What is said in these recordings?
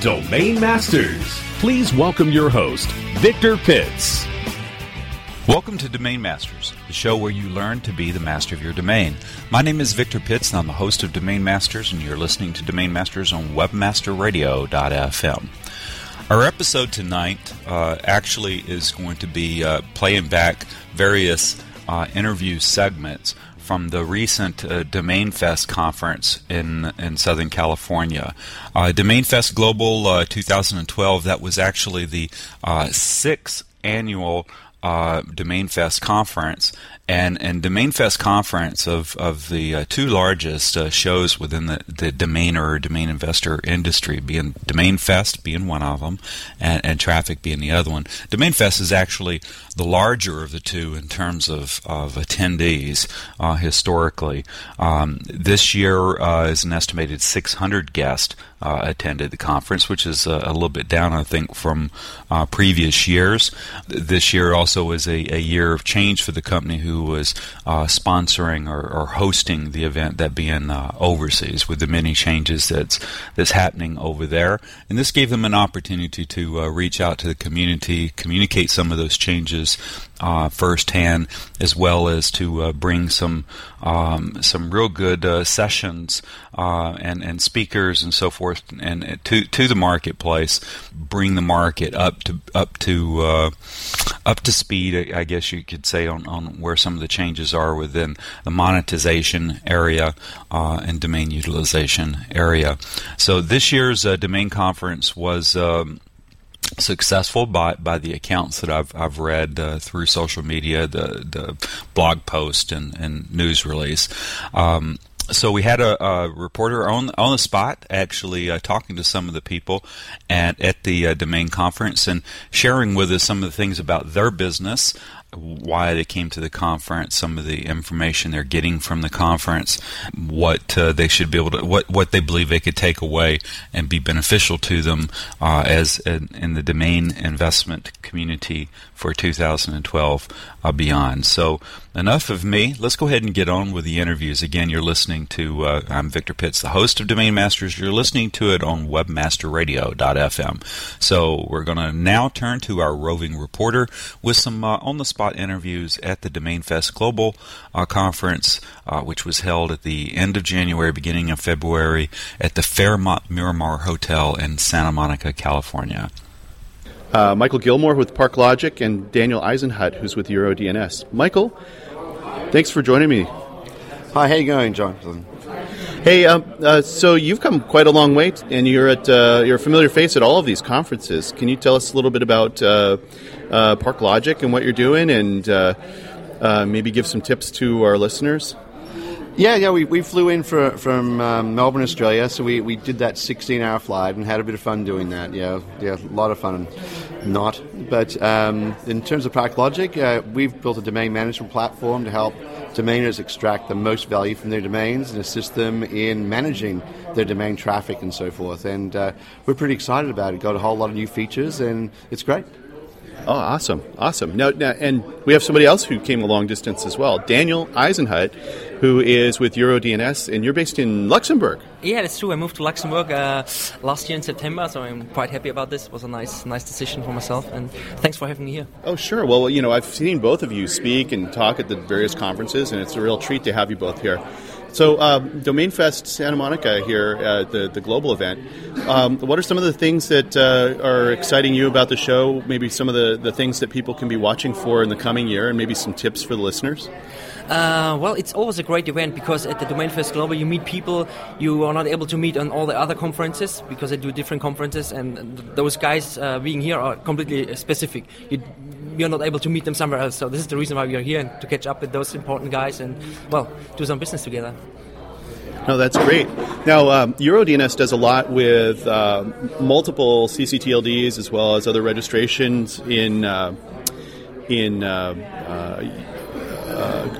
Domain Masters. Please welcome your host, Victor Pitts. Welcome to Domain Masters, the show where you learn to be the master of your domain. My name is Victor Pitts, and I'm the host of Domain Masters, and you're listening to Domain Masters on WebmasterRadio.fm. Our episode tonight uh, actually is going to be uh, playing back various uh, interview segments from the recent uh, Domain Fest conference in in Southern California. Uh, Domain Fest Global uh, 2012. That was actually the uh, sixth annual uh, Domain Fest conference, and and Domain Fest conference of of the uh, two largest uh, shows within the the domain or domain investor industry, being Domain Fest being one of them, and, and Traffic being the other one. Domain Fest is actually the larger of the two in terms of of attendees uh, historically. Um, this year uh, is an estimated 600 guests uh, attended the conference, which is uh, a little bit down, I think, from previous years. This year also is a, a, year of change for the company who was uh, sponsoring or, or, hosting the event, that being uh, overseas, with the many changes that's that's happening over there. And this gave them an opportunity to uh, reach out to the community, communicate some of those changes uh, firsthand, as well as to uh, bring some um, some real good uh, sessions and and speakers and so forth, and to to the marketplace, bring the market up to up to up to speed. I guess you could say on, on where some of the changes are within the monetization area uh, and domain utilization area. So this year's domain conference was. Um, successful by by the accounts that I've I've read uh, through social media, the the blog post and, and news release. Um, so we had a, a, reporter on on the spot, actually uh, talking to some of the people at at the uh, domain conference and sharing with us some of the things about their business, why they came to the conference, some of the information they're getting from the conference, what uh, they should be able to, what what they believe they could take away and be beneficial to them uh, as in, in, the domain investment community for 2012 uh, beyond. So enough of me. Let's go ahead and get on with the interviews. Again, you're listening to uh, I'm Victor Pitts, the host of Domain Masters. You're listening to it on WebmasterRadio.fm. So we're going to now turn to our roving reporter with some uh, on the spot interviews at the Domain Fest Global uh, Conference, uh, which was held at the end of January, beginning of February, at the Fairmont Miramar Hotel in Santa Monica, California. Uh, Michael Gilmore with ParkLogic and Daniel Eisenhut, who's with EuroDNS. Michael, thanks for joining me. Hi, how you going, Jonathan? Hey, uh, uh, so you've come quite a long way, and you're at uh, you're a familiar face at all of these conferences. Can you tell us a little bit about uh, uh, ParkLogic and what you're doing, and uh, maybe give some tips to our listeners? Yeah, yeah, we, we flew in for, from um, Melbourne, Australia, so we, we did that 16 hour flight and had a bit of fun doing that. Yeah, yeah, a lot of fun not. But um, in terms of ParkLogic, uh, we've built a domain management platform to help domainers extract the most value from their domains and assist them in managing their domain traffic and so forth. And uh, we're pretty excited about it. Got a whole lot of new features, and it's great. Oh, awesome, awesome. Now, now, and we have somebody else who came a long distance as well, Daniel Eisenhut, who is with EuroDNS, and you're based in Luxembourg. Yeah, that's true. I moved to Luxembourg uh, last year in September, so I'm quite happy about this. It was a nice, nice decision for myself, and thanks for having me here. Oh, sure. Well, you know, I've seen both of you speak and talk at the various conferences, and it's a real treat to have you both here. So, um, Domain Fest Santa Monica here at the, the global event. Um, what are some of the things that uh, are exciting you about the show? Maybe some of the, the things that people can be watching for in the coming year, and maybe some tips for the listeners? Uh, well, it's always a great event because at the Domain Fest Global you meet people you are not able to meet on all the other conferences because they do different conferences, and those guys uh, being here are completely specific. You, you're not able to meet them somewhere else. So this is the reason why we are here to catch up with those important guys and well do some business together. No, that's great. Now, um, EuroDNS does a lot with uh, multiple CCTLDs as well as other registrations in uh, in uh, uh, uh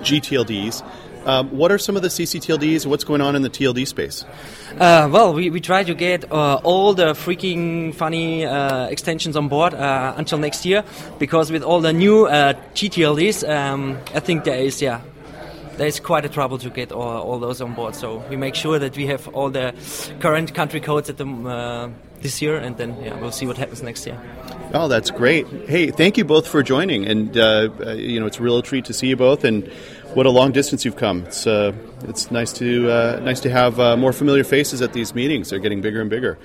GTLDs. Um, what are some of the CCTLDs? What's going on in the TLD space? Uh, well, we, we try to get uh, all the freaking funny uh, extensions on board uh, until next year because with all the new uh, GTLDs, um, I think there is, yeah, there's quite a trouble to get all, all, those on board. So we make sure that we have all the current country codes at the, uh, this year, and then yeah, we'll see what happens next year. Oh, that's great! Hey, thank you both for joining, and uh, you know it's a real treat to see you both, and what a long distance you've come. It's uh, it's nice to uh, nice to have uh, more familiar faces at these meetings. They're getting bigger and bigger.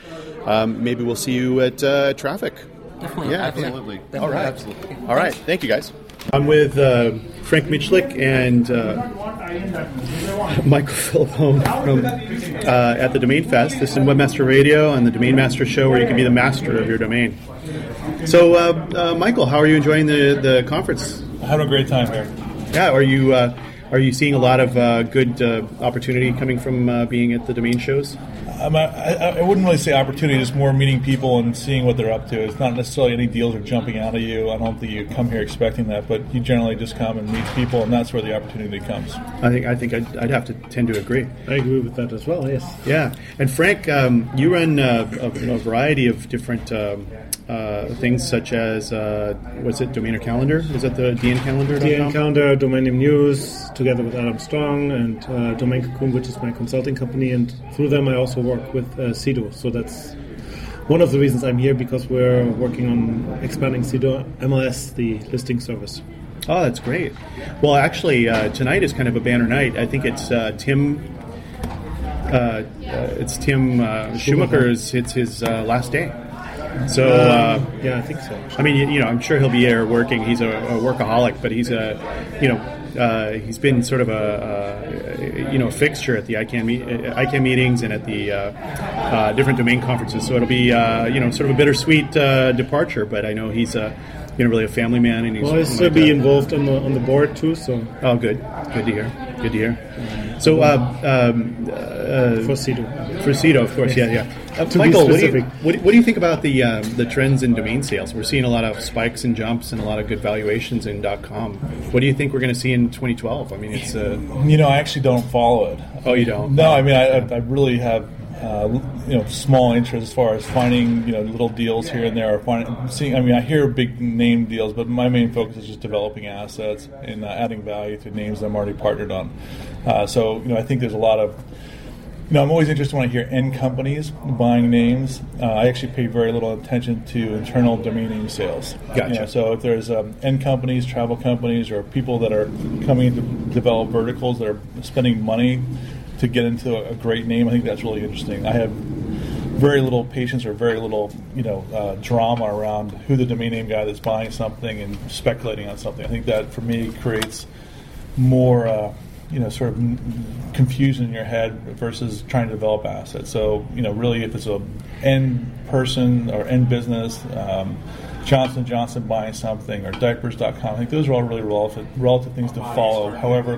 Um, maybe we'll see you at uh, Traffic. Definitely. Yeah, absolutely. Definitely. All right. Absolutely. All right. Thank you, guys. I'm with uh, Frank Michlik and uh, Michael Philippone from at the Domain Fest. This is Webmaster Radio and the Domain Master Show, where you can be the master of your domain. So, Michael, how are you enjoying the the conference? I Having a great time here. Yeah, are you uh, are you seeing a lot of uh, good uh, opportunity coming from uh, being at the domain shows? Um, I, I, wouldn't really say opportunity, just more meeting people and seeing what they're up to. It's not necessarily any deals are jumping out of you. I don't think you come here expecting that, but you generally just come and meet people, and that's where the opportunity comes. I think I think I'd, I'd have to tend to agree. I agree with that as well. Yes. Yeah, and Frank, um, you run uh, a, a, variety of different. Um, uh, things such as uh, what's it, Domainer Calendar? Is that the DN Calendar? DN Calendar, Domain Name News, together with Adam Strong and uh, Domain Cocoon, which is my consulting company, and through them I also work with uh, Sedo. So that's one of the reasons I'm here because we're working on expanding Sedo MLS, the listing service. Oh, that's great. Well, actually, uh, tonight is kind of a banner night. I think it's uh, Tim. Uh, uh it's Tim uh, Schumacher's. It's his uh, last day. So uh, yeah, I think so. I mean, you, you, know, I'm sure he'll be there working. He's a, a workaholic, but he's a, you know, uh, he's been sort of a, a, you know fixture at the ICANN, me- ICANN meetings and at the uh, uh, different domain conferences. So it'll be uh, you know sort of a bittersweet uh, departure. But I know he's a you know really a family man, and he's well, he'll still be involved on the on the board too. So oh, good, good to hear, good to hear. So uh, um, uh, for Sedo, for Sedo, of course, yeah, yeah. Uh, Michael, what do, you, what, what do, you, think about the um, the trends in domain sales? We're seeing a lot of spikes and jumps and a lot of good valuations in .com. What do you think we're going to see in 2012? I mean, it's uh, you know I actually don't follow it. Oh, you don't? No, I mean I, I really have uh, you know small interest as far as finding you know little deals here and there or finding seeing I mean I hear big name deals but my main focus is just developing assets and uh, adding value to names I'm already partnered on uh, so you know I think there's a lot of you know, I'm always interested when I hear end companies buying names. Uh, I actually pay very little attention to internal domain name sales. Gotcha. You know, so if there's um, end companies, travel companies, or people that are coming to develop verticals that are spending money to get into a, great name, I think that's really interesting. I have very little patience or very little, you know, uh, drama around who the domain name guy that's buying something and speculating on something. I think that for me creates more. Uh, you know, sort of confusion in your head versus trying to develop assets. So, you know, really, if it's a end person or end business, um, Johnson Johnson buying something or diapers.com, I think those are all really relative, relative things to follow. However,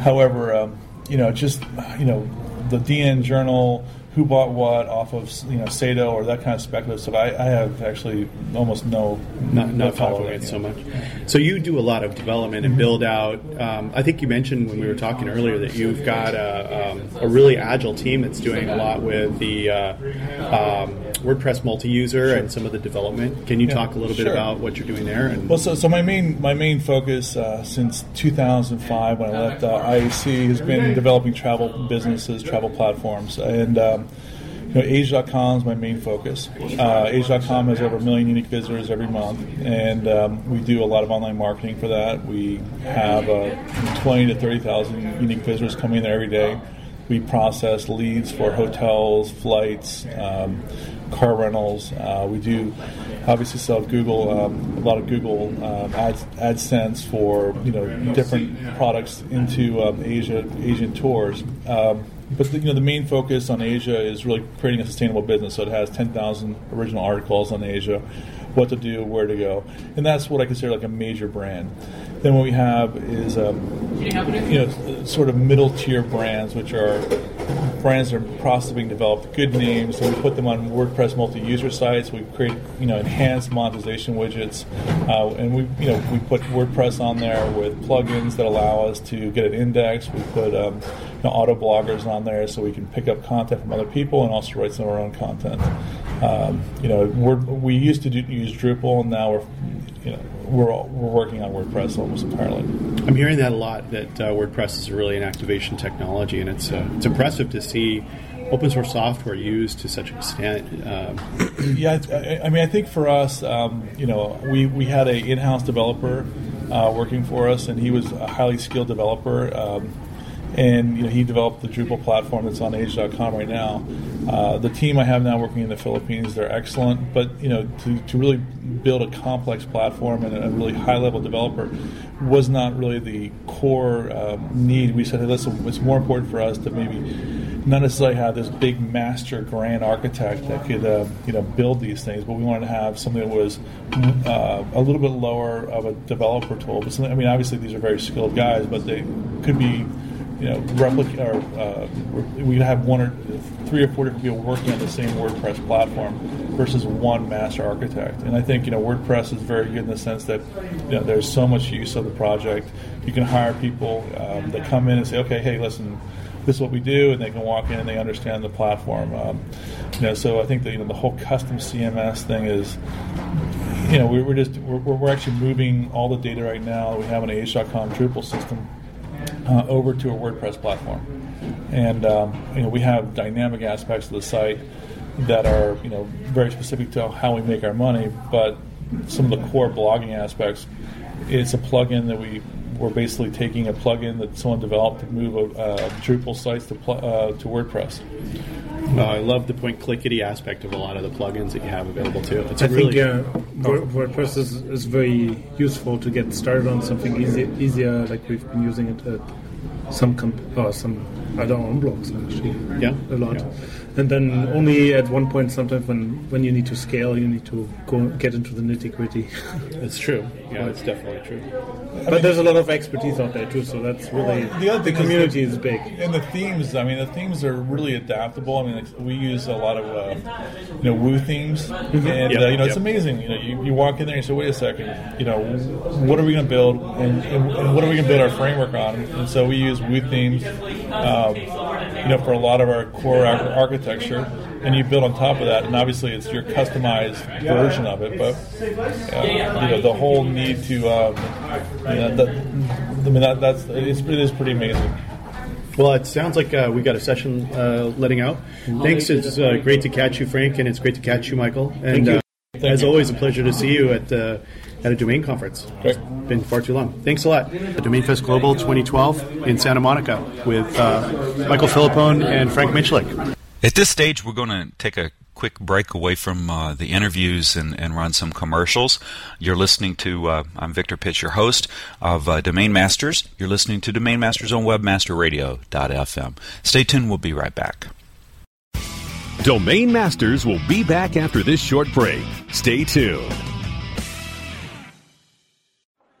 however, um, you know, just you know, the DN Journal who bought what off of you know Sedo or that kind of speculative stuff. I, I have actually almost no not, no not following it so much. So you do a lot of development and build out. Um, I think you mentioned when we were talking earlier that you've got a, um, a really agile team that's doing a lot with the uh, um, WordPress multi-user sure. and some of the development. Can you yeah, talk a little bit sure. about what you're doing there? And well, so, so my main my main focus uh, since 2005 when I left uh, IAC has been developing travel businesses, travel platforms, and um, you know, Asia.com is my main focus. Uh, Asia.com has over a million unique visitors every month, and um, we do a lot of online marketing for that. We have uh, 20 to 30,000 unique visitors coming in there every day. We process leads for hotels, flights, um, car rentals. Uh, we do obviously sell Google um, a lot of Google um, ads, AdSense for you know different products into um, Asia Asian tours. But the, you know the main focus on Asia is really creating a sustainable business. So it has 10,000 original articles on Asia, what to do, where to go, and that's what I consider like a major brand. Then what we have is um, you know sort of middle tier brands, which are brands that are process being developed, good names, so we put them on WordPress multi-user sites. We create you know enhanced monetization widgets, uh, and we you know we put WordPress on there with plugins that allow us to get an index. We put um, you know, auto bloggers on there so we can pick up content from other people and also write some of our own content. Um, you know, we used to do, use Drupal, and now we're you know we're we're working on WordPress almost entirely. I'm hearing that a lot. That uh, WordPress is really an activation technology, and it's uh, it's impressive to see open source software used to such an extent. Um, yeah, I, I, mean, I think for us, um, you know, we we had a in-house developer uh, working for us, and he was a highly skilled developer. Um, and you know, he developed the Drupal platform that's on Asia.com right now. Uh, the team I have now working in the Philippines, they're excellent, but you know, to, to really build a complex platform and a really high level developer was not really the core um, need. We said, hey, listen, it's more important for us to maybe not necessarily have this big master grand architect that could uh, you know build these things, but we wanted to have something that was uh, a little bit lower of a developer tool. But something, I mean, obviously these are very skilled guys, but they could be you know, replicate or uh, we have one or three or four different people working on the same WordPress platform versus one master architect. And I think you know WordPress is very good in the sense that you know there's so much use of the project. You can hire people um, that come in and say, okay, hey, listen. This is what we do, and they can walk in and they understand the platform. Um, you know, so I think that you know the whole custom CMS thing is you know, we're, just we're, we're, actually moving all the data right now. We have an Asia.com Drupal system uh, over to a WordPress platform. And um, you know, we have dynamic aspects of the site that are you know very specific to how we make our money, but some of the core blogging aspects, it's a plugin that we we're basically taking a plugin that someone developed to move uh, Drupal sites to pl- uh, to WordPress. Uh, I love the point clickety aspect of a lot of the plugins that you have available too. It's I really think yeah, WordPress is, is very useful to get started on something easy, easier. Like we've been using it at some comp- or some other own blogs actually. Yeah, a lot. Yeah. And then only at one point, sometimes when, when you need to scale, you need to go get into the nitty gritty. it's true. Yeah, it's definitely true. But mean, there's a lot of expertise out there too, so that's really the other the community is, is, big. And the themes, I mean, the themes are really adaptable. I mean, we use a lot of uh, you know Woo themes, mm-hmm. and yep, uh, you know yep. it's amazing. You know, you, you walk in there and you say, wait a second, you know, what are we going to build, and, and, and, what are we going to build our framework on? And so we use Woo themes. Um, you know, for a lot of our core architecture, and you build on top of that. And obviously, it's your customized version of it. But uh, you know, the whole need to, um, you know, the, I mean, that, that's it's, it is pretty amazing. Well, it sounds like uh, we got a session uh, letting out. Thanks. It's uh, great to catch you, Frank, and it's great to catch you, Michael. And. Uh, as always, a pleasure to see you at uh, at a domain conference. Great. It's been far too long. Thanks a lot. The Domain Fest Global 2012 in Santa Monica with uh, Michael Philippone and Frank Michlik. At this stage, we're going to take a quick break away from uh, the interviews and, and, run some commercials. You're listening to, uh, I'm Victor Pitts, your host of uh, Domain Masters. You're listening to Domain Masters on WebmasterRadio.fm. Stay tuned, we'll be right back. Domain Masters will be back after this short break. Stay tuned.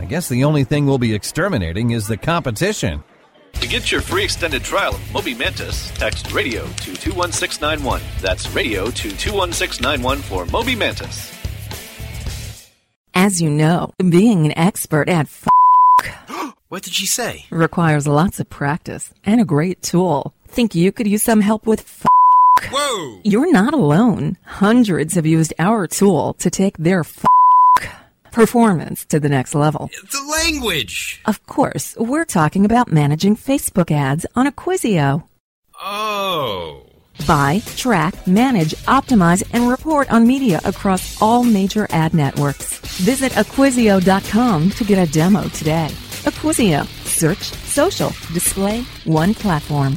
I guess the only thing we'll be exterminating is the competition. To get your free extended trial of Moby Mantis, text radio to 21691. That's radio to 21691 for Moby Mantis. As you know, being an expert at f- What did she say? requires lots of practice and a great tool. Think you could use some help with f- Whoa! You're not alone. Hundreds have used our tool to take their f- performance to the next level. The language! Of course, we're talking about managing Facebook ads on Acquisio. Oh. Buy, track, manage, optimize, and report on media across all major ad networks. Visit Acquisio.com to get a demo today. Acquisio. Search, social, display, one platform.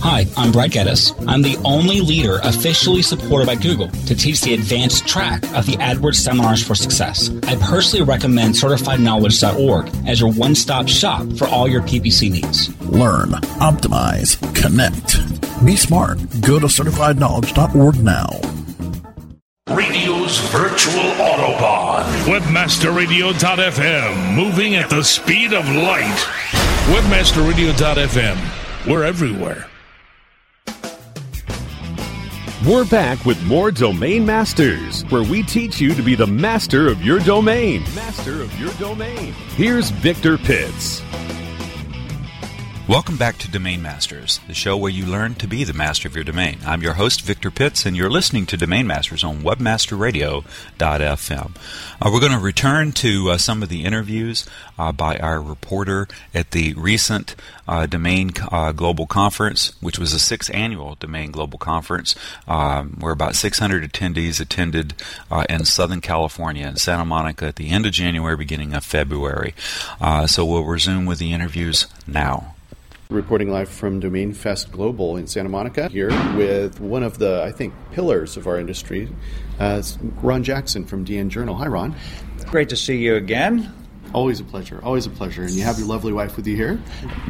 Hi, I'm Brad Geddes. I'm the only leader officially supported by Google to teach the advanced track of the AdWords Seminars for Success. I personally recommend CertifiedKnowledge.org as your one stop shop for all your PPC needs. Learn, optimize, connect. Be smart. Go to certifiedknowledge.org now. Radio's virtual Autobahn. Webmasterradio.fm. Moving at the speed of light. Webmasterradio.fm. We're everywhere. We're back with more Domain Masters, where we teach you to be the master of your domain. Master of your domain. Here's Victor Pitts. Welcome back to Domain Masters, the show where you learn to be the master of your domain. I'm your host, Victor Pitts, and you're listening to Domain Masters on webmasterradio.fm. Uh, we're going to return to uh, some of the interviews uh, by our reporter at the recent uh, Domain uh, Global Conference, which was the sixth annual Domain Global Conference, um, where about 600 attendees attended uh, in Southern California in Santa Monica at the end of January, beginning of February. so we'll resume with the interviews now. Reporting live from Domain Fest Global in Santa Monica, here with one of the, I think, pillars of our industry, uh, Ron Jackson from DN Journal. Hi, Ron. Great to see you again. Always a pleasure. Always a pleasure. And you have your lovely wife with you here?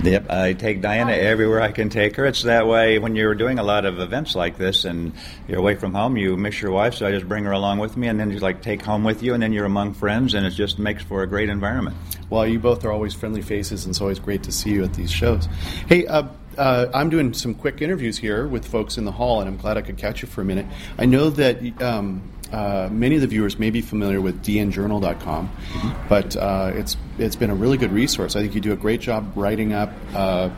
Yep, I take Diana everywhere I can take her. It's that way when you're doing a lot of events like this and you're away from home, you miss your wife, so I just bring her along with me and then you like take home with you and then you're among friends and it just makes for a great environment. Well, you both are always friendly faces and it's always great to see you at these shows. Hey, uh, uh, I'm doing some quick interviews here with folks in the hall, and I'm glad I could catch you for a minute. I know that um, uh, many of the viewers may be familiar with dnjournal.com, mm-hmm. but uh, it's it's been a really good resource. I think you do a great job writing up. Uh,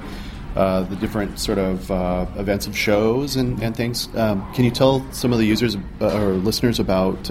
uh, the different sort of uh, events of shows and, and things. Um, can you tell some of the users or listeners about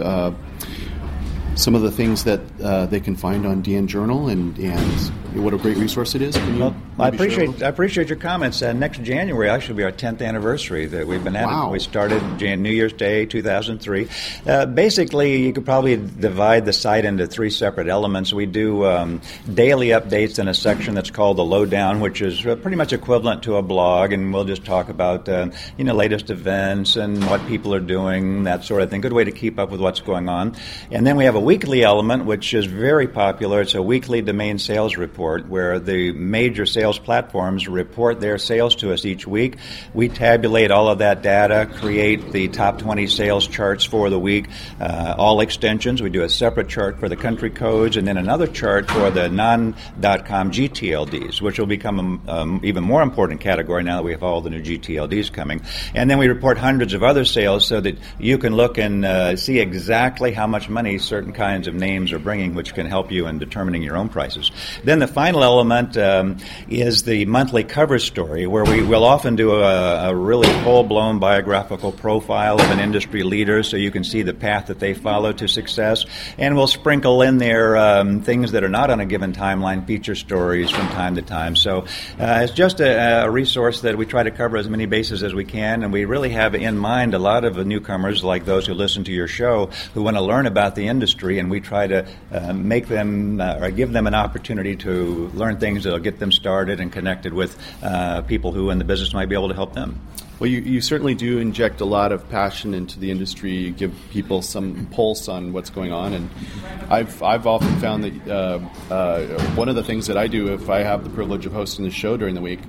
some of the things that uh, they can find on DN Journal and, and what a great resource it is. well, I appreciate I appreciate your comments. Uh, next January actually will be our 10th anniversary that we've been at wow. it. We started Jan- New Year's Day 2003. Uh, basically, you could probably divide the site into three separate elements. We do um, daily updates in a section that's called the Lowdown, which is uh, pretty much equivalent to a blog, and we'll just talk about uh, you know latest events and what people are doing, that sort of thing. Good way to keep up with what's going on. And then we have a weekly element, which is very popular. It's a weekly domain sales report where the major sales platforms report their sales to us each week. We tabulate all of that data, create the top 20 sales charts for the week, uh, all extensions. We do a separate chart for the country codes and then another chart for the non.com GTLDs, which will become an um, even more important category now that we have all the new GTLDs coming. And then we report hundreds of other sales so that you can look and uh, see exactly how much money certain kinds of names are bringing, which can help you in determining your own prices. Then the final element um, is the monthly cover story, where we will often do a, a really full blown biographical profile of an industry leader so you can see the path that they follow to success. And we'll sprinkle in there um, things that are not on a given timeline, feature stories from time to time. So uh, it's just a, a resource that we try to cover as many bases as we can, and we really have in mind a lot of newcomers, like those who listen to your show, who want to learn about the industry, and we try to uh, make them uh, or give them an opportunity to learn things that'll get them started and connected with uh, people who in the business might be able to help them. Well, you, you certainly do inject a lot of passion into the industry. You give people some pulse on what's going on, and I've I've often found that uh, uh, one of the things that I do if I have the privilege of hosting the show during the week,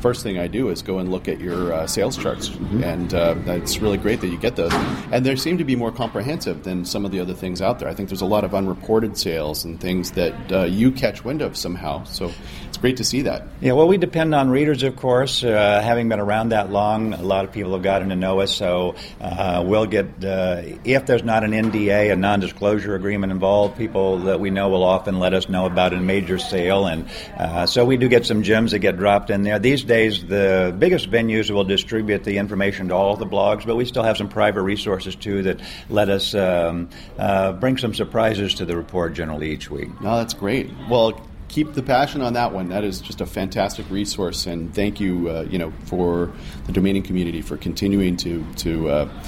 first thing I do is go and look at your uh, sales charts, and uh, it's really great that you get those. And they seem to be more comprehensive than some of the other things out there. I think there's a lot of unreported sales and things that uh, you catch wind of somehow. So it's great to see that. Yeah, well, we depend on readers, of course. Uh, having been around that long, a lot of people have gotten to know us, so uh, we'll get, uh, if there's not an NDA, a non disclosure agreement involved, people that we know will often let us know about a major sale. And uh, so we do get some gems that get dropped in there. These days, the biggest venues will distribute the information to all the blogs, but we still have some private resources too that let us um, uh, bring some surprises to the report generally each week. No, that's great. Well, keep the passion on that one. That is just a fantastic resource, and thank you, uh, you know, for the domaining community for continuing to to uh,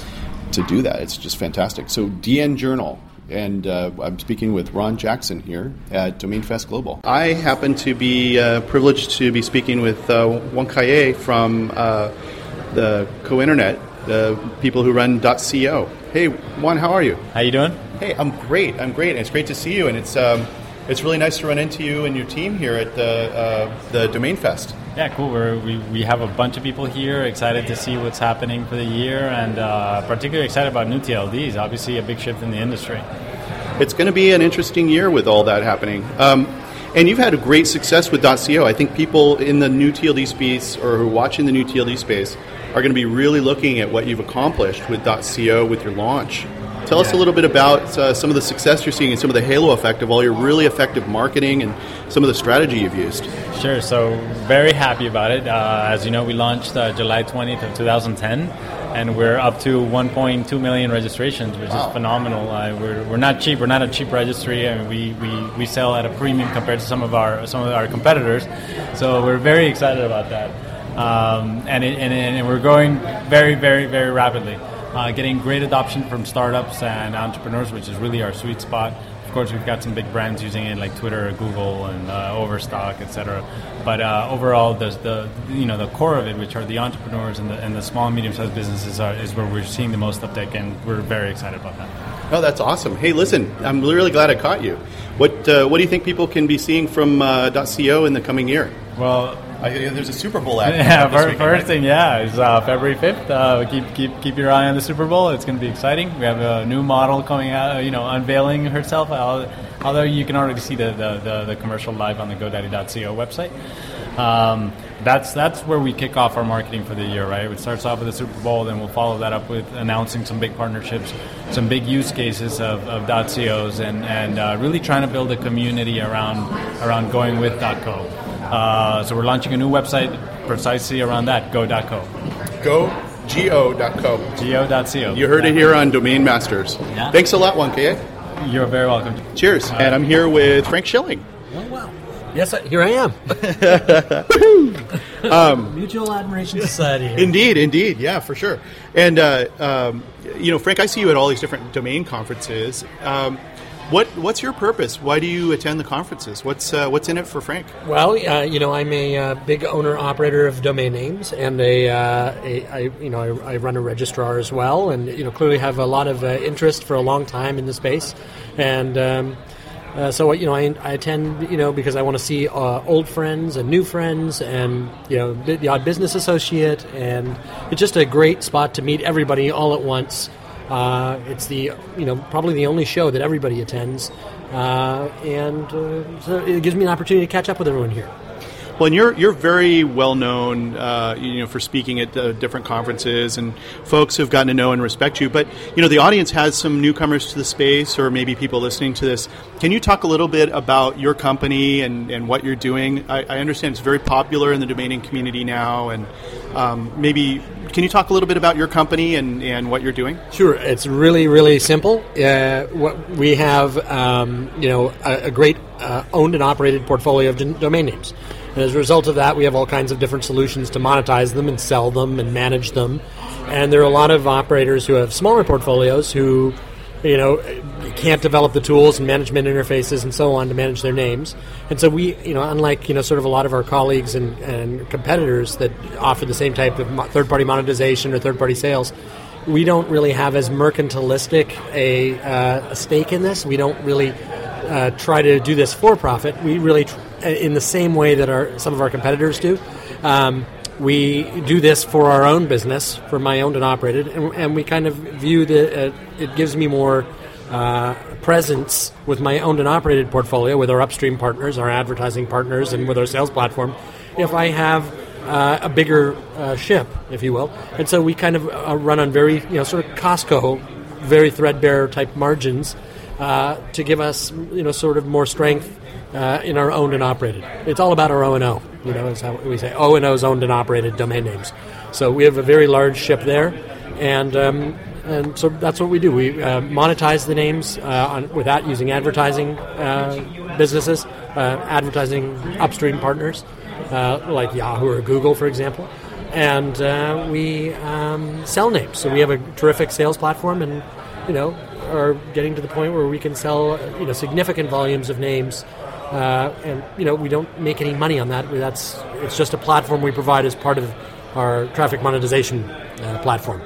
to do that. It's just fantastic. So, DN Journal. And uh, I'm speaking with Ron Jackson here at Domain Fest Global. I happen to be uh, privileged to be speaking with uh, Juan Calle from uh, the Co-Internet, the people who run .co. Hey, Juan, how are you? How you doing? Hey, I'm great. I'm great. And it's great to see you. And it's um, it's really nice to run into you and your team here at the uh, the Domain Fest. Yeah, cool. We're, we we have a bunch of people here, excited to see what's happening for the year, and uh, particularly excited about new TLDs. Obviously, a big shift in the industry. It's going to be an interesting year with all that happening. Um, and you've had a great success with .co. I think people in the new TLD space or who are watching the new TLD space are going to be really looking at what you've accomplished with .co with your launch. Tell us a little bit about uh, some of the success you're seeing and some of the halo effect of all your really effective marketing and some of the strategy you've used. Sure. So very happy about it. Uh, as you know, we launched uh, July 20th of 2010, and we're up to 1.2 million registrations, which Wow. is phenomenal. Uh, we're, we're not cheap. We're not a cheap registry, and we, we, we sell at a premium compared to some of our some of our competitors. So we're very excited about that, um, and, it, and and we're growing very very very rapidly. Uh, getting great adoption from startups and entrepreneurs, which is really our sweet spot. Of course, we've got some big brands using it like Twitter, Google, and uh, Overstock, etc. But uh, overall, the, the you know the core of it, which are the entrepreneurs and the, and the small and medium-sized businesses, are, is where we're seeing the most uptake, and we're very excited about that. Oh, that's awesome. Hey, listen, I'm really glad I caught you. What uh, what do you think people can be seeing from uh, .co in the coming year? Well, I, there's a Super Bowl ad. Yeah, this fir- weekend, first right? thing, yeah, is uh, February fifth. Uh, keep keep keep your eye on the Super Bowl. It's going to be exciting. We have a new model coming out, you know, unveiling herself. Although you can already see the, the, the, the commercial live on the GoDaddy.co website. Um, that's that's where we kick off our marketing for the year, right? It starts off with the Super Bowl, then we'll follow that up with announcing some big partnerships, some big use cases of, of .cos, and and uh, really trying to build a community around around going with .co. Uh, so we're launching a new website precisely around that, go.co. Go go.co. Go.co. You heard it here on Domain Masters. Yeah. Thanks a lot, Juan K. You're very welcome. Cheers. and I'm here with Frank Schilling. Oh, wow. Yes, I, here I am. Um, Mutual Admiration Society. Here. Indeed, indeed, yeah, for sure. And uh, um, you know, Frank, I see you at all these different domain conferences. Um, what what's your purpose? Why do you attend the conferences? What's uh, what's in it for Frank? Well, uh, you know, I'm a uh, big owner operator of domain names, and a, uh, I, you know, I, I run a registrar as well, and you know, clearly have a lot of uh, interest for a long time in the space, and. Um, uh, so you know, I, I attend you know because I want to see old friends and new friends, and you know the, the odd business associate, and it's just a great spot to meet everybody all at once. Uh, it's the you know probably the only show that everybody attends, uh, and uh, so it gives me an opportunity to catch up with everyone here. Well, and you're you're very well known, uh, you know, for speaking at uh, different conferences, and folks have gotten to know and respect you. But you know, the audience has some newcomers to the space, or maybe people listening to this. Can you talk a little bit about your company and, and what you're doing? I, I understand it's very popular in the domaining community now, and um, maybe can you talk a little bit about your company and, and what you're doing? Sure, it's really really simple. Uh, what we have, um, you know, a, a great uh, owned and operated portfolio of d- domain names. And as a result of that, we have all kinds of different solutions to monetize them and sell them and manage them. And there are a lot of operators who have smaller portfolios who, you know, can't develop the tools and management interfaces and so on to manage their names. And so we, you know, unlike you know, sort of a lot of our colleagues and, and competitors that offer the same type of third-party monetization or third-party sales, we don't really have as mercantilistic a, uh, a stake in this. We don't really uh, try to do this for profit. We really, tr- in the same way that our some of our competitors do. Um, we do this for our own business, for my owned and operated, and, and we kind of view that uh, it gives me more uh, presence with my owned and operated portfolio, with our upstream partners, our advertising partners, and with our sales platform. If I have uh, a bigger uh, ship, if you will, and so we kind of uh, run on very, you know, sort of Costco, very threadbare type margins uh, to give us, you know, sort of more strength in our owned and operated. It's all about our O and O. You know, is how we say O and O's owned and operated domain names. So we have a very large ship there, and um, and so that's what we do. We uh, monetize the names uh, on, without using advertising uh, businesses, uh, advertising upstream partners uh, like Yahoo or Google, for example. And uh, we um, sell names. So we have a terrific sales platform, and you know are getting to the point where we can sell you know significant volumes of names. Uh, and you know we don't make any money on that. That's it's just a platform we provide as part of our traffic monetization uh, platform.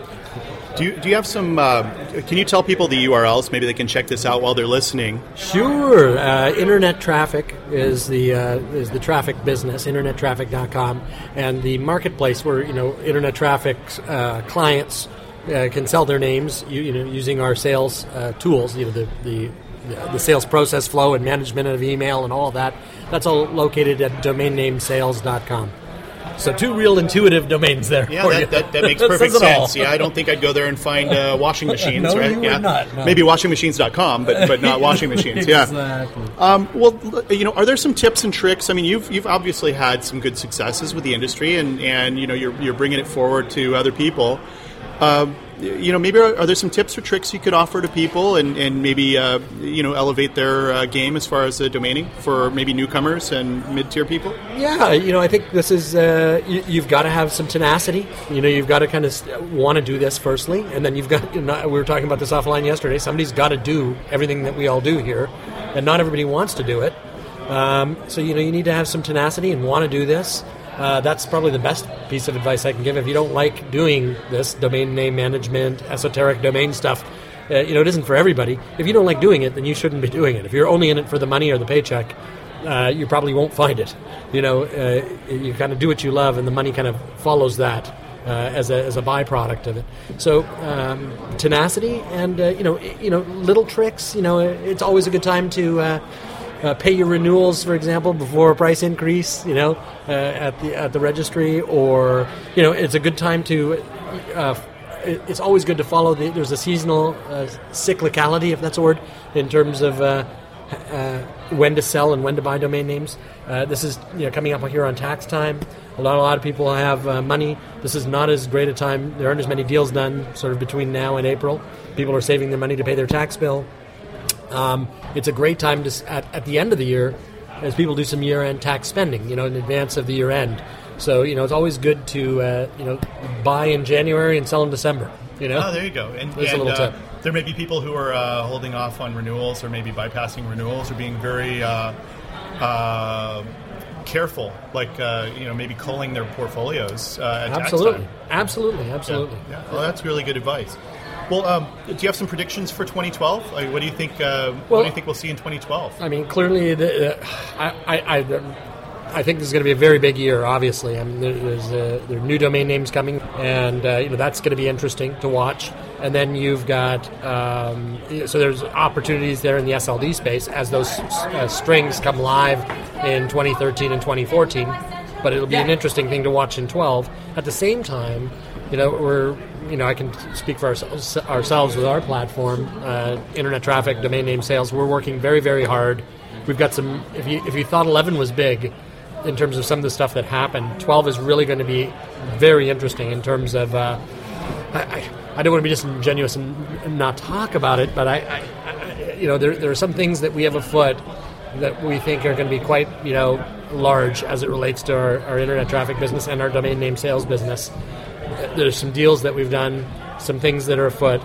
Do you, do you have some? Uh, can you tell people the URLs? Maybe they can check this out while they're listening. Sure. Uh, internet traffic is the uh, is the traffic business. InternetTraffic.com and the marketplace where you know internet traffic uh, clients uh, can sell their names. You, you know using our sales uh, tools. You know the, the the sales process flow and management of email and all that. That's all located at domainnamesales.com. So two real intuitive domains there. Yeah, for that, that, that makes perfect says it all. sense. Yeah, I don't think I'd go there and find uh, washing machines, No, right? yeah. not, no. Maybe washingmachines.com, but but not washing machines. Yeah. Exactly. Um, well, you know, are there some tips and tricks? I mean, you've you've obviously had some good successes with the industry, and and you know, you're you're bringing it forward to other people. Um, you know, maybe are, are there some tips or tricks you could offer to people, and and maybe uh, you know elevate their uh, game as far as uh, domaining for maybe newcomers and mid tier people? Yeah, you know, I think this is uh, you, you've got to have some tenacity. You know, you've got to kind of want to do this firstly, and then you've got. You know, we were talking about this offline yesterday. Somebody's got to do everything that we all do here, and not everybody wants to do it. Um, so you know, you need to have some tenacity and want to do this. Uh, that's probably the best piece of advice I can give. If you don't like doing this domain name management, esoteric domain stuff, uh, you know, it isn't for everybody. If you don't like doing it, then you shouldn't be doing it. If you're only in it for the money or the paycheck, uh, you probably won't find it. You know, uh, you kind of do what you love, and the money kind of follows that uh, as a as a byproduct of it. So um, tenacity and uh, you know you know little tricks. You know, it's always a good time to. Uh, pay your renewals, for example, before a price increase. You know, uh, at the at the registry, or you know, it's a good time to. Uh, it's always good to follow the. There's a seasonal uh, cyclicality, if that's a word, in terms of uh, uh, when to sell and when to buy domain names. This is you know coming up here on tax time. A lot, a lot of people have uh, money. This is not as great a time. There aren't as many deals done sort of between now and April. People are saving their money to pay their tax bill. Um, it's a great time to at, at the end of the year, as people do some year-end tax spending, you know, in advance of the year end. So you know, it's always good to uh, you know buy in January and sell in December. You know, Oh, there you go. And, There's a little uh, tip. there may be people who are uh, holding off on renewals or maybe bypassing renewals or being very uh, uh, careful, like uh, you know maybe culling their portfolios uh, at Absolutely, time. absolutely, absolutely. Yeah. yeah. Well, that's really good advice. Well, um, do you have some predictions for 2012? Like, what do you think? Uh, what do you think we'll see in 2012? I mean, clearly, the, uh, I, I, I, I think this is going to be a very big year. Obviously, I mean, there, there's uh, there are new domain names coming, and uh, you know that's going to be interesting to watch. And then you've got um, so there's opportunities there in the SLD space as those uh, strings come live in 2013 and 2014. but it'll be an interesting thing to watch in 12. At the same time, you know, we're you know I can speak for ourselves, ourselves with our platform, uh, internet traffic, domain name sales. We're working very very hard. We've got some. If you if you thought 11 was big, in terms of some of the stuff that happened, 12 is really going to be very interesting in terms of. Uh, I, I, don't want to be disingenuous and not talk about it, but I, I, I you know, there, there are some things that we have afoot that we think are going to be quite, you know, large as it relates to our, our internet traffic business and our domain name sales business. There's some deals that we've done, some things that are afoot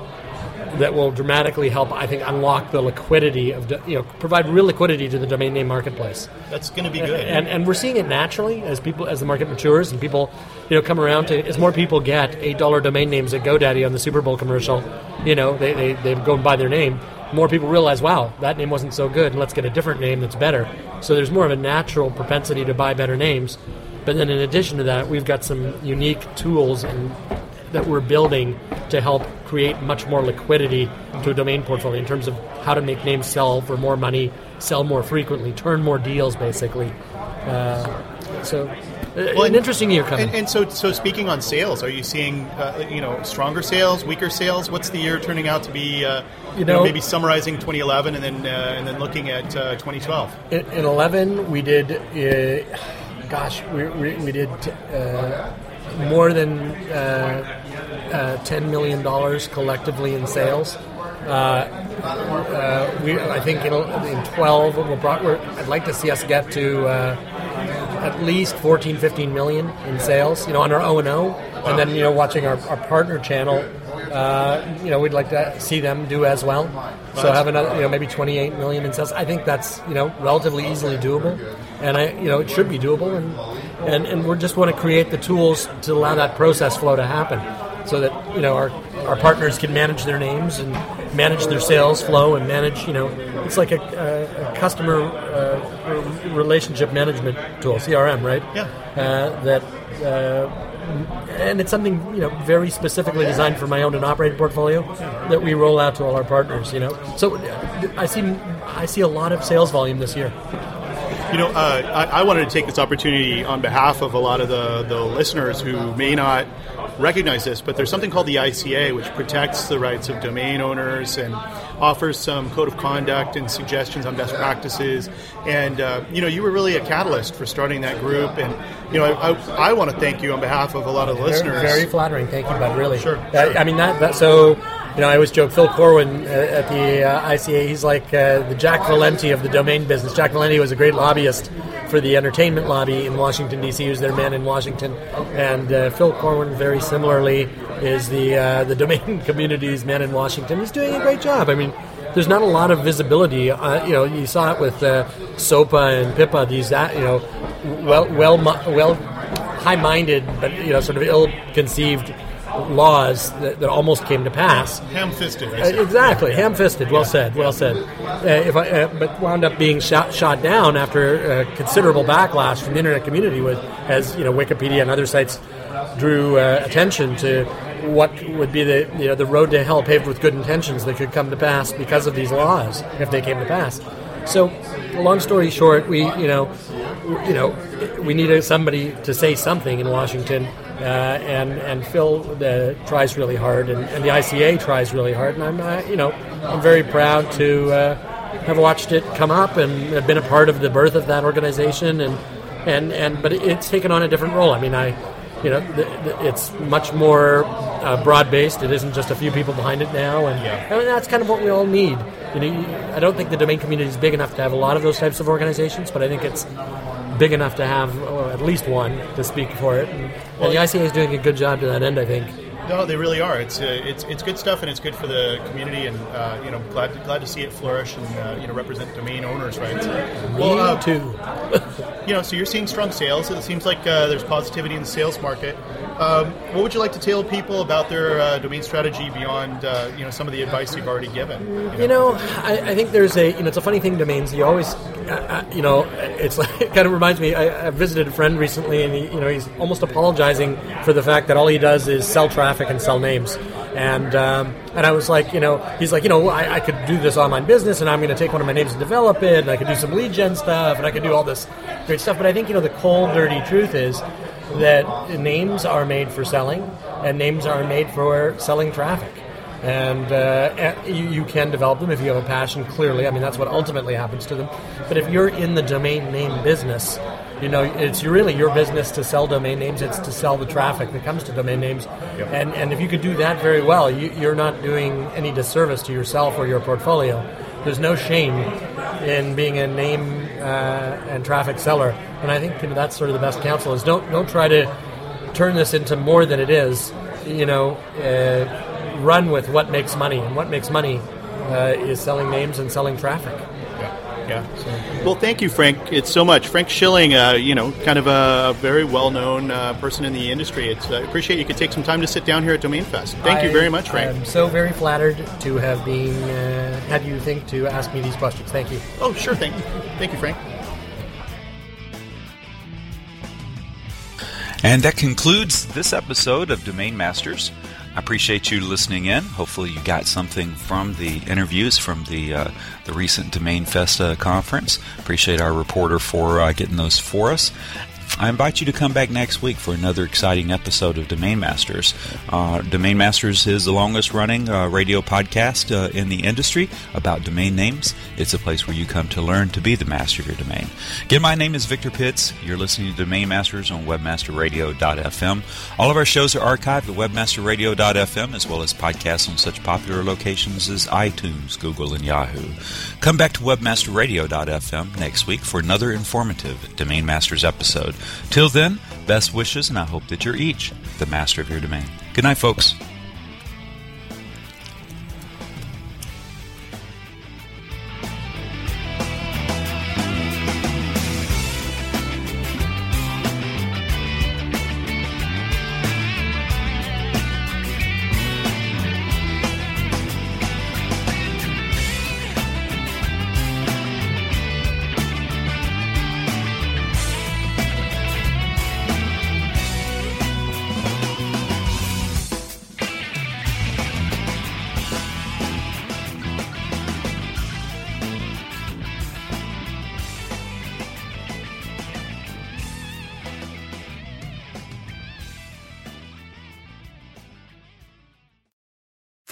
that will dramatically help, I think, unlock the liquidity of, you know, provide real liquidity to the domain name marketplace. That's going to be good. And, and we're seeing it naturally as people as the market matures and people, you know, come around to as more people get eight dollar domain names at GoDaddy on the Super Bowl commercial, you know, they, they, they go and buy their name. More people realize, wow, that name wasn't so good, and let's get a different name that's better. So there's more of a natural propensity to buy better names. But then in addition to that, we've got some unique tools and that we're building to help create much more liquidity to a domain portfolio in terms of how to make names sell for more money, sell more frequently, turn more deals, basically. Uh, so, well, an interesting year coming. And, and so, so speaking on sales, are you seeing uh, you know stronger sales, weaker sales? What's the year turning out to be? Uh, you, know, know- maybe summarizing 2011 and then uh, and then looking at uh, 2012. In, in 11, we did, uh, gosh, we, we, we did uh, more than uh, uh, $10 million collectively in sales. Uh, uh, we, I think in, in 12, we're brought, I'd like to see us get to at least 14, 15 million in sales, you know, on our O&O. And then, you know, watching our, our partner channel, uh, you know, we'd like to see them do as well. So have another, you know, maybe 28 million in sales. I think that's, you know, relatively easily doable. And I, you know, it should be doable. And, and, and we just want to create the tools to allow that process flow to happen so that, you know, our, our partners can manage their names and manage their sales flow and manage, you know, it's like a, a, a customer uh, relationship management tool, CRM, right? Yeah. Uh, that, uh, and it's something you know very specifically designed for my owned and operated portfolio that we roll out to all our partners. You know, so I see I see a lot of sales volume this year. You know, uh, I, I wanted to take this opportunity on behalf of a lot of the, the listeners who may not recognize this, but there's something called the ICA, which protects the rights of domain owners and offers some code of conduct and suggestions on best practices. And, uh, you know, you were really a catalyst for starting that group. And, you know, I, I, I want to thank you on behalf of a lot of the listeners. very flattering. Thank you, bud. Really. Sure, Uh, I mean that, that. So, you know, I always joke Phil Corwin uh, at the uh, ICA. He's like uh, the Jack Valenti of the domain business. Jack Valenti was a great lobbyist for the entertainment lobby in Washington D.C. He was their man in Washington, and uh, Phil Corwin, very similarly, is the uh, the domain community's man in Washington. He's doing a great job. I mean. There's not a lot of visibility. Uh, you know, you saw it with SOPA and PIPA. These, you know, well, well, well, high-minded, but you know, sort of ill-conceived laws that, that almost came to pass. Ham-fisted. Uh, exactly, ham-fisted. Well said. Well said. Uh, if I, uh, but wound up being shot shot down after uh, considerable backlash from the internet community, with as you know, Wikipedia and other sites drew uh, attention to what would be the you know the road to hell paved with good intentions that could come to pass because of these laws if they came to pass. So, long story short, we you know you know we needed somebody to say something in Washington, and and Phil uh, tries really hard, and, and the ICA tries really hard, and I'm uh, you know I'm very proud to uh, have watched it come up and have been a part of the birth of that organization, and and and but it's taken on a different role. I mean, I you know it's much more uh, broad based. It isn't just a few people behind it now, and I mean, that's kind of what we all need. You know, I don't think the domain community is big enough to have a lot of those types of organizations, but I think it's big enough to have uh, at least one to speak for it. And, and the ICA is doing a good job to that end, I think. No, they really are. It's uh, it's it's good stuff, and it's good for the community, and uh, you know, glad glad to see it flourish and uh, you know represent domain owners' rights. Me too. you know, so you're seeing strong sales. It seems like uh, there's positivity in the sales market. Um, what would you like to tell people about their uh, domain strategy beyond uh, you know some of the advice you've already given? You know, I, I think there's a you know it's a funny thing domains. You always uh, uh, you know it's like it kind of reminds me. I, I visited a friend recently, and he, you know he's almost apologizing for the fact that all he does is sell traffic and sell names. And um, and I was like, you know, he's like, you know, I, I could do this online business, and I'm going to take one of my names and develop it, and I could do some lead gen stuff, and I could do all this great stuff. But I think you know the cold, dirty truth is that names are made for selling, and names are made for selling traffic. And uh, you, you can develop them if you have a passion. Clearly, I mean that's what ultimately happens to them. But if you're in the domain name business, you know it's really your business to sell domain names. It's to sell the traffic that comes to domain names. And and if you could do that very well, you, you're not doing any disservice to yourself or your portfolio. There's no shame in being a name uh, and traffic seller. And I think you know, that's sort of the best counsel is don't don't try to turn this into more than it is. You know, uh, run with what makes money, and what makes money uh, is selling names and selling traffic. Yeah. Well, thank you, Frank. It's so much. Frank Schilling, uh, you know, kind of a, very well-known uh, person in the industry. It's, I appreciate you could take some time to sit down here at Domain Fest. Thank you very much, Frank. I'm so very flattered to have been uh, had you think to ask me these questions. Thank you. Oh, sure thing. Thank you, Frank. And that concludes this episode of Domain Masters. I appreciate you listening in. Hopefully, you got something from the interviews from the uh, the recent Domain Festa conference. Appreciate our reporter for uh, getting those for us. I invite you to come back next week for another exciting episode of Domain Masters. Uh, domain Masters is the longest running uh, radio podcast uh, in the industry about domain names. It's a place where you come to learn to be the master of your domain. Again, my name is Victor Pitts. You're listening to Domain Masters on webmasterradio.fm. All of our shows are archived at webmasterradio.fm as well as podcasts on such popular locations as iTunes, Google, and Yahoo. Come back to webmasterradio.fm next week for another informative Domain Masters episode. Till then, best wishes, and I hope that you're each the master of your domain. Good night, folks.